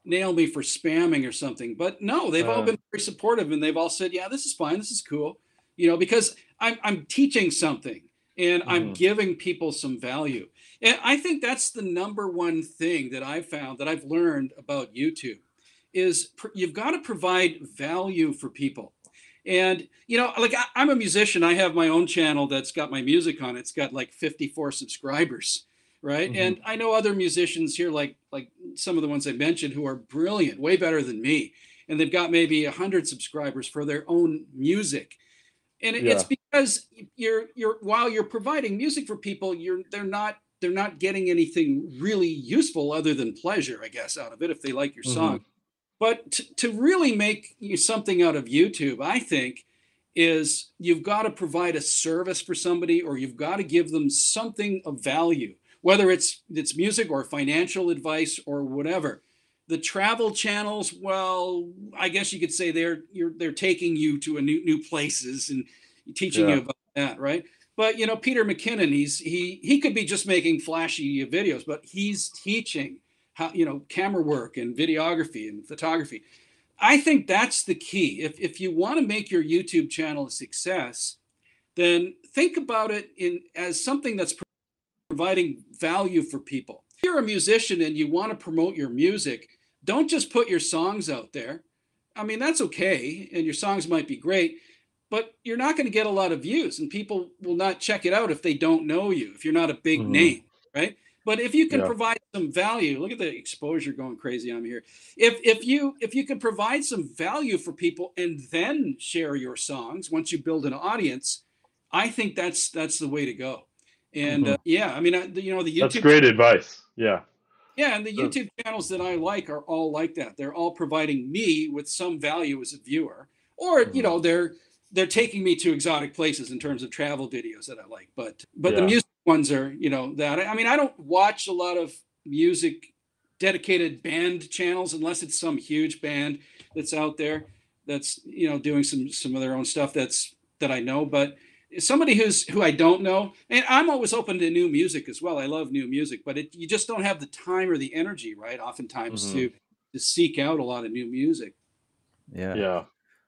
nail me for spamming or something. But no, they've all Uh. been very supportive and they've all said, yeah, this is fine. This is cool. You know, because I'm, I'm teaching something and I'm Mhm. giving people some value. And I think that's the number one thing that I've found that I've learned about YouTube is pr- you've got to provide value for people. And you know, like I, I'm a musician, I have my own channel that's got my music on it. It's got like 54 subscribers, right? Mhm. And I know other musicians here, like like some of the ones I mentioned, who are brilliant, way better than me, and they've got maybe 100 subscribers for their own music. And it- it's because you're you're while you're providing music for people, you're they're not they're not getting anything really useful other than pleasure, I guess, out of it if they like your Mhm. song. But to, to really make you something out of YouTube, I think, is you've got to provide a service for somebody or you've got to give them something of value, whether it's it's music or financial advice or whatever. The travel channels, well, I guess you could say they're you're they're taking you to a new new places and teaching Yeah. you about that, right? But you know, Peter McKinnon, he's he he could be just making flashy videos, but he's teaching how you know camera work and videography and photography. I think that's the key. If if you want to make your YouTube channel a success, then think about it in as something that's providing value for people. If you're a musician and you want to promote your music, don't just put your songs out there. I mean, that's okay, and your songs might be great, but you're not going to get a lot of views, and people will not check it out if they don't know you, if you're not a big Mhm. name, right? But if you can Yeah. provide some value, look at the exposure going crazy on me here. If if you if you can provide some value for people and then share your songs once you build an audience, I think that's that's the way to go. And uh, yeah, I mean, I, the- you know, the YouTube That's great advice. Yeah. yeah, and the. YouTube channels that I like are all like that. They're all providing me with some value as a viewer, or you Mhm. know, they're they're taking me to exotic places in terms of travel videos that I like. But but the music ones are you know that I mean I don't watch a lot of music dedicated band channels unless it's some huge band that's out there that's you know doing some some of their own stuff that's that I know. But somebody who's who I don't know, and I'm always open to new music as well. I love new music, but it, you just don't have the time or the energy, right? Oftentimes Mhm. to to seek out a lot of new music. Yeah. Yeah.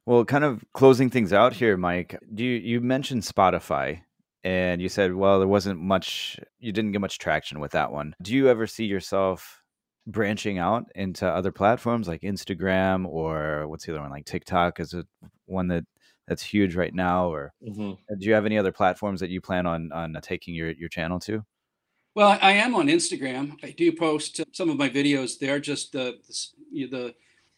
Well, kind of closing things out here, Mike. Do you you mentioned Spotify and you said, well, there wasn't much you didn't get much traction with that one. Do you ever see yourself branching out into other platforms like Instagram or what's the other one like TikTok is it one that that's huge right now or hmm do you have any other platforms that you plan on on taking your your channel to? Well, I am on Instagram. I do post some of my videos there, just the the you know, the,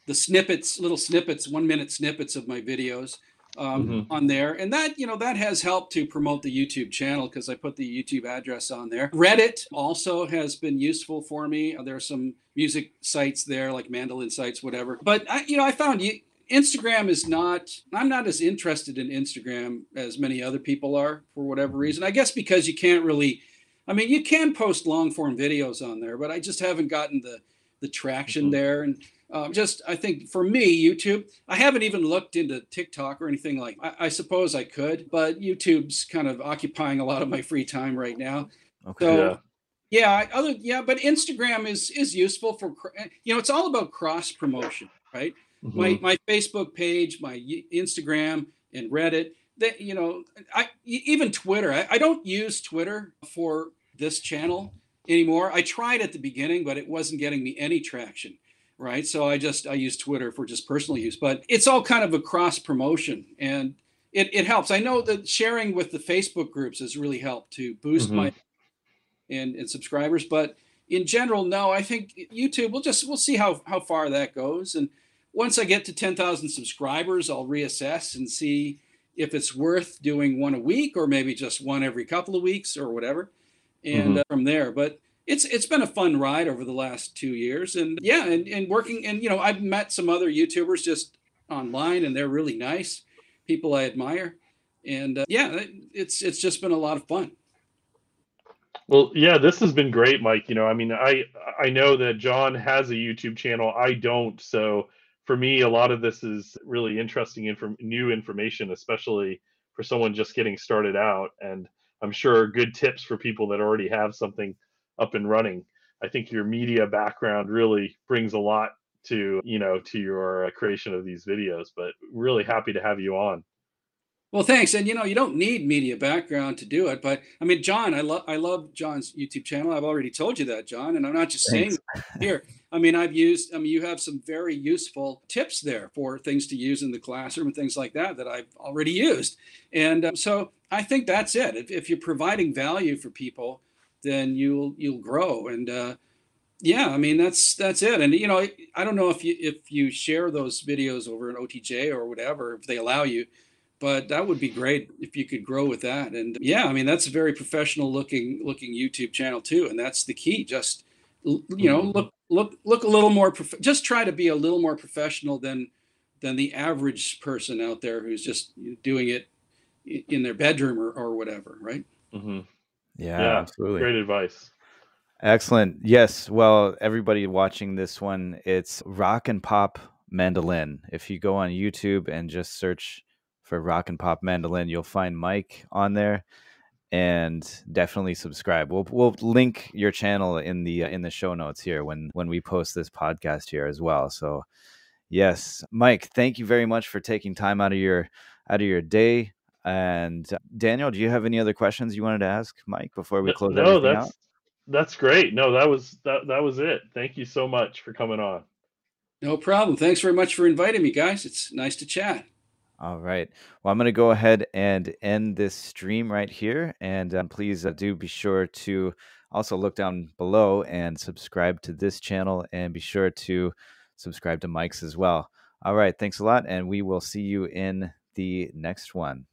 the snippets, little snippets, one minute snippets of my videos um, Mhm. on there, and that you know that has helped to promote the YouTube channel because I put the YouTube address on there. Reddit also has been useful for me. There are some music sites there, like mandolin sites, whatever. But I, you know, I found you. Instagram is not, I'm not as interested in Instagram as many other people are for whatever reason. I guess because you can't really I mean, you can post long form videos on there, but I just haven't gotten the the traction Mhm. there. And um, just, I think for me, YouTube, I haven't even looked into TikTok or anything like. I, I suppose I could, but YouTube's kind of occupying a lot of my free time right now. Okay. So Yeah. yeah, other yeah, but Instagram is is useful for you know it's all about cross promotion, right? my Mhm. my Facebook page, my Instagram, and Reddit. That you know, I even Twitter. I, I don't use Twitter for this channel anymore. I tried at the beginning, but it wasn't getting me any traction. Right, so I just I use Twitter for just personal use, but it's all kind of a cross promotion, and it, it helps. I know that sharing with the Facebook groups has really helped to boost Mhm. my and, and subscribers, but in general, no. I think YouTube. We'll just we'll see how how far that goes, and once I get to 10,000 subscribers, I'll reassess and see if it's worth doing one a week or maybe just one every couple of weeks or whatever. And Mhm. uh, from there, but it's it's been a fun ride over the last two years, and yeah, and, and working and you know I've met some other YouTubers just online, and they're really nice people I admire. And uh, yeah, it's it's just been a lot of fun. Well, yeah, this has been great, Mike. You know, I mean, I I know that Jon has a YouTube channel. I don't, so for me, a lot of this is really interesting inform- new information, especially for someone just getting started out. And I'm sure good tips for people that already have something up and running. I think your media background really brings a lot to you know to your uh, creation of these videos. But really happy to have you on. Well, thanks. And you know, you don't need media background to do it, but I mean, Jon, I love I love Jon's YouTube channel. I've already told you that, Jon, and I'm not just thanks. saying here. I mean, I've used. I mean, you have some very useful tips there for things to use in the classroom and things like that that I've already used. And um, so I think that's it. If, if, you're providing value for people, then you'll you'll grow. And uh, yeah, I mean that's that's it. And you know, I don't know if you if you share those videos over an OTJ or whatever, if they allow you but that would be great if you could grow with that and yeah i mean that's a very professional looking looking youtube channel too and that's the key just you know mm-hmm. look look look a little more prof- just try to be a little more professional than than the average person out there who's just doing it in their bedroom or, or whatever right mm-hmm. Yeah, yeah absolutely great advice excellent yes well everybody watching this one it's rock and pop mandolin if you go on youtube and just search for rock and pop mandolin. You'll find Mike on there, and definitely subscribe. We'll we'll link your channel in the uh, in the show notes here when when we post this podcast here as well. So, yes, Mike, thank you very much for taking time out of your out of your day. And uh, Daniel, do you have any other questions you wanted to ask Mike before we close? No, that's out? that's great. No, that was that that was it. Thank you so much for coming on. No problem. Thanks very much for inviting me, guys. It's nice to chat. All right. Well, I'm going to go ahead and end this stream right here. And um, please uh, do be sure to also look down below and subscribe to this channel and be sure to subscribe to Mike's as well. All right. Thanks a lot. And we will see you in the next one.